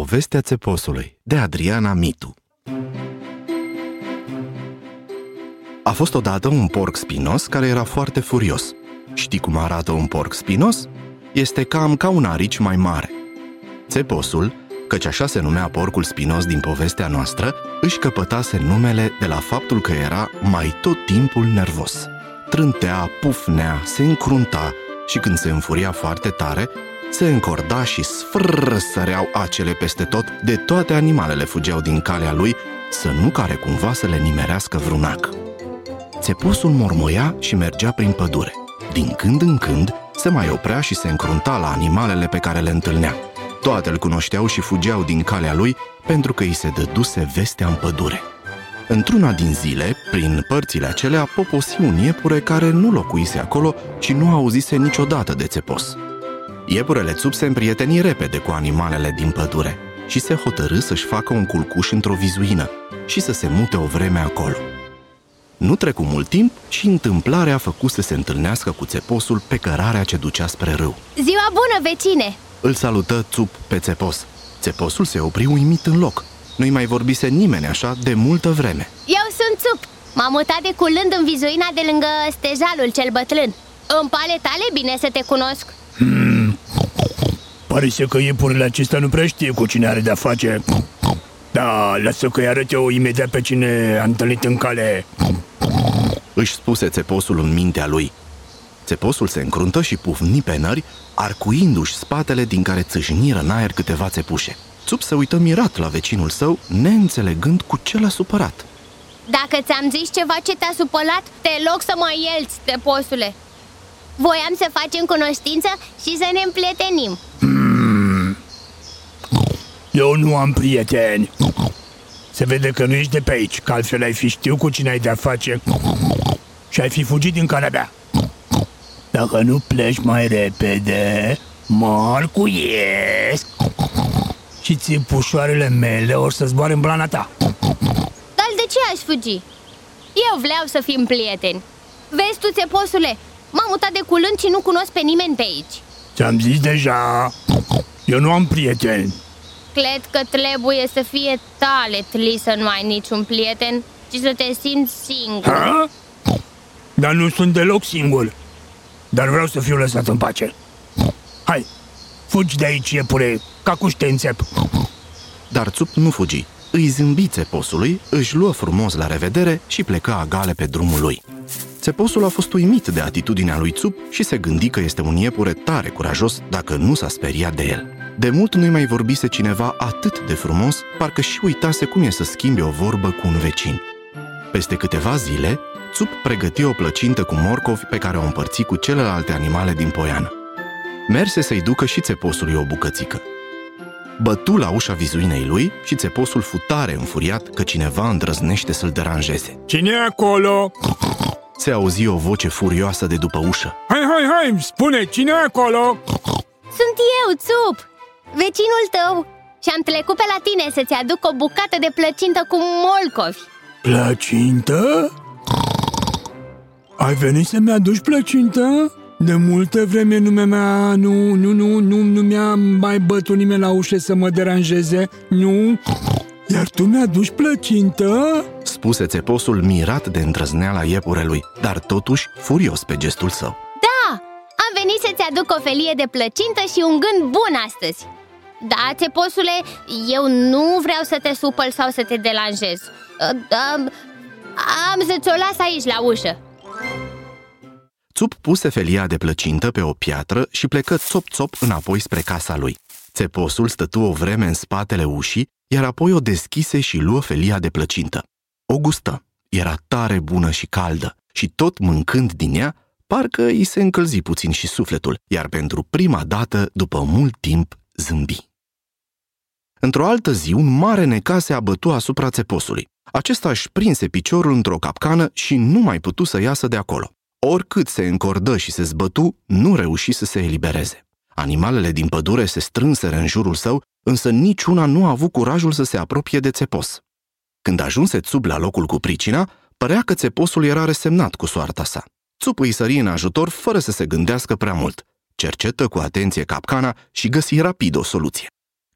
Povestea țeposului de Adriana Mitu A fost odată un porc spinos care era foarte furios. Știi cum arată un porc spinos? Este cam ca un arici mai mare. Țeposul, căci așa se numea porcul spinos din povestea noastră, își căpătase numele de la faptul că era mai tot timpul nervos. Trântea, pufnea, se încrunta și când se înfuria foarte tare, se încorda și sfrr săreau acele peste tot, de toate animalele fugeau din calea lui, să nu care cumva să le nimerească vrunac. Țepusul mormoia și mergea prin pădure. Din când în când se mai oprea și se încrunta la animalele pe care le întâlnea. Toate îl cunoșteau și fugeau din calea lui pentru că îi se dăduse vestea în pădure. Într-una din zile, prin părțile acelea, poposi un iepure care nu locuise acolo și nu auzise niciodată de țepos. Iepurele țup se împrieteni repede cu animalele din pădure și se hotărâ să-și facă un culcuș într-o vizuină și să se mute o vreme acolo. Nu trecu mult timp și întâmplarea a făcut să se întâlnească cu țeposul pe cărarea ce ducea spre râu. Ziua bună, vecine! Îl salută țup pe țepos. Țeposul se opri uimit în loc. Nu-i mai vorbise nimeni așa de multă vreme. Eu sunt țup! M-am mutat de curând în vizuina de lângă stejalul cel bătrân. În pale tale bine să te cunosc. Hmm. Pare să că iepurile acesta nu prea știe cu cine are de-a face. Da, lasă că-i arăt eu imediat pe cine a întâlnit în cale. Își spuse țeposul în mintea lui. Țeposul se încruntă și pufni pe nări, arcuindu-și spatele din care țâșniră în aer câteva țepușe. Țup se uită mirat la vecinul său, neînțelegând cu ce l-a supărat. Dacă ți-am zis ceva ce te-a supărat, te loc să mă ielți, țeposule. Voiam să facem cunoștință și să ne împlietenim. Hmm. Eu nu am prieteni. Se vede că nu ești de pe aici, că altfel ai fi știu cu cine ai de-a face și ai fi fugit din calea mea. Dacă nu pleci mai repede, mă arcuiesc și ți pușoarele mele or să zboare în blana ta. Dar de ce aș fugi? Eu vreau să fim prieteni. Vezi tu, țeposule, m-am mutat de culând și nu cunosc pe nimeni pe aici. Ți-am zis deja, eu nu am prieteni. Cred că trebuie să fie tale tli să nu ai niciun prieten, ci să te simți singur. Ha? Dar nu sunt deloc singur. Dar vreau să fiu lăsat în pace. Hai, fugi de aici, iepure, ca cu ștențep. Dar Țup nu fugi. Îi zâmbi țeposului, își luă frumos la revedere și plecă agale pe drumul lui. Țeposul a fost uimit de atitudinea lui Țup și se gândi că este un iepure tare curajos dacă nu s-a speriat de el. De mult nu-i mai vorbise cineva atât de frumos, parcă și uitase cum e să schimbe o vorbă cu un vecin. Peste câteva zile, Țup pregăti o plăcintă cu morcovi pe care o împărți cu celelalte animale din poiană. Merse să-i ducă și țeposului o bucățică. Bătu la ușa vizuinei lui și țeposul fu tare înfuriat că cineva îndrăznește să-l deranjeze. Cine e acolo? Se auzi o voce furioasă de după ușă. Hai, hai, hai, spune, cine e acolo? Sunt eu, Țup, vecinul tău și am trecut pe la tine să-ți aduc o bucată de plăcintă cu molcovi Plăcintă? Ai venit să-mi aduci plăcintă? De multă vreme nume mea, nu, nu, nu, nu, nu mi-a mai bătut nimeni la ușă să mă deranjeze, nu? Iar tu mi-aduci plăcintă? Spuse țeposul mirat de îndrăzneala iepurelui, dar totuși furios pe gestul său. Da, am venit să-ți aduc o felie de plăcintă și un gând bun astăzi. Da, țeposule, eu nu vreau să te supăl sau să te deranjez. Am să ți-o las aici la ușă. Țup puse felia de plăcintă pe o piatră și plecă țop-țop înapoi spre casa lui. Țeposul stătu o vreme în spatele ușii, iar apoi o deschise și luă felia de plăcintă. O gustă. Era tare bună și caldă și tot mâncând din ea, parcă îi se încălzi puțin și sufletul, iar pentru prima dată, după mult timp, zâmbi. Într-o altă zi, un mare necaz se abătu asupra țeposului. Acesta își prinse piciorul într-o capcană și nu mai putu să iasă de acolo. Oricât se încordă și se zbătu, nu reuși să se elibereze. Animalele din pădure se strânseră în jurul său, însă niciuna nu a avut curajul să se apropie de țepos. Când ajunse Țup la locul cu pricina, părea că țeposul era resemnat cu soarta sa. Țup îi sări în ajutor fără să se gândească prea mult. Cercetă cu atenție capcana și găsi rapid o soluție.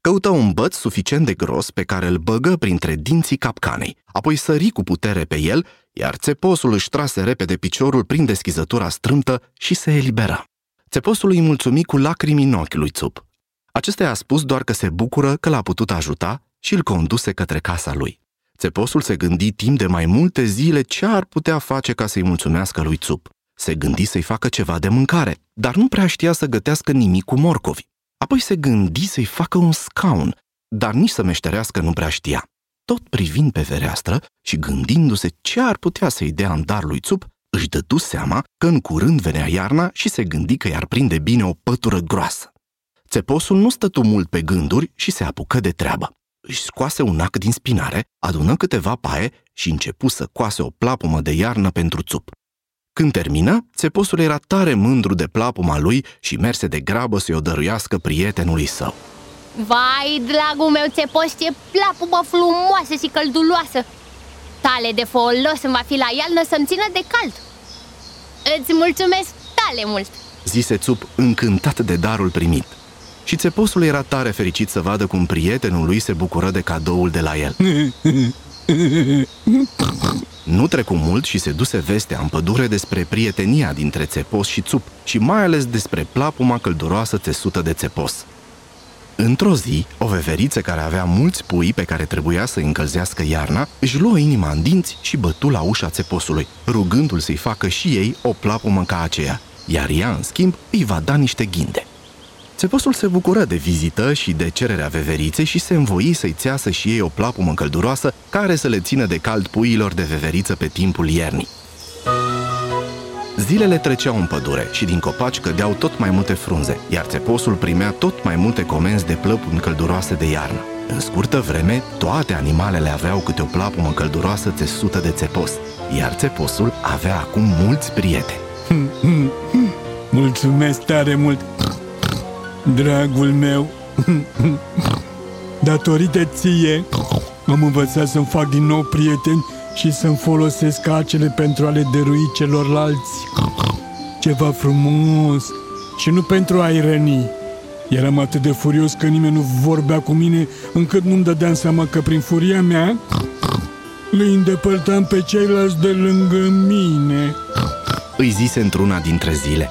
Căută un băț suficient de gros pe care îl băgă printre dinții capcanei, apoi sări cu putere pe el, iar țeposul își trase repede piciorul prin deschizătura strâmtă și se elibera. Țeposul îi mulțumi cu lacrimi în ochi lui Țup. Acesta i-a spus doar că se bucură că l-a putut ajuta și îl conduse către casa lui. Țeposul se gândi timp de mai multe zile ce ar putea face ca să-i mulțumească lui Țup. Se gândi să-i facă ceva de mâncare, dar nu prea știa să gătească nimic cu morcovi. Apoi se gândi să-i facă un scaun, dar nici să meșterească nu prea știa. Tot privind pe fereastră și gândindu-se ce ar putea să-i dea în dar lui Țup, își dădu seama că în curând venea iarna și se gândi că i-ar prinde bine o pătură groasă. Țeposul nu stătu mult pe gânduri și se apucă de treabă. Își scoase un ac din spinare, adună câteva paie și începu să coase o plapumă de iarnă pentru țup. Când termină, țeposul era tare mândru de plapuma lui și merse de grabă să-i o dăruiască prietenului său. Vai, dragul meu, țepos, ce plapumă frumoasă și călduloasă! Tale de folos îmi va fi la ialnă să-mi țină de cald! Îți mulțumesc tale mult! Zise Țup încântat de darul primit. Și țeposul era tare fericit să vadă cum prietenul lui se bucură de cadoul de la el. Nu trecu mult și se duse vestea în pădure despre prietenia dintre țepos și țup și mai ales despre plapuma călduroasă țesută de țepos. Într-o zi, o veveriță care avea mulți pui pe care trebuia să încălzească iarna, își luă inima în dinți și bătu la ușa țeposului, rugându-l să-i facă și ei o plapumă ca aceea, iar ea, în schimb, îi va da niște ghinde. Țeposul se bucură de vizită și de cererea veveriței și se învoi să-i țeasă și ei o plapumă călduroasă care să le țină de cald puiilor de veveriță pe timpul iernii. Zilele treceau în pădure și din copaci cădeau tot mai multe frunze, iar țeposul primea tot mai multe comenzi de plăpumi călduroase de iarnă. În scurtă vreme, toate animalele aveau câte o plapumă călduroasă țesută de țepos, iar țeposul avea acum mulți prieteni. Mulțumesc tare mult, dragul meu. Datorită ție, am învățat să-mi fac din nou prieteni și să-mi folosesc acele pentru a le dărui celorlalți. Ceva frumos și nu pentru a-i răni. Eram atât de furios că nimeni nu vorbea cu mine încât nu-mi dădeam seama că prin furia mea îi îndepărtam pe ceilalți de lângă mine. Îi zise într-una dintre zile.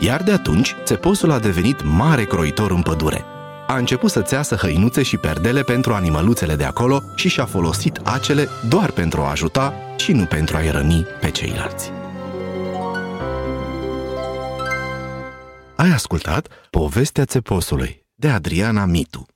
Iar de atunci, țeposul a devenit mare croitor în pădure. A început să țeasă hăinuțe și perdele pentru animăluțele de acolo și și-a folosit acele doar pentru a ajuta și nu pentru a-i răni pe ceilalți. Ai ascultat Povestea țeposului de Adriana Mitu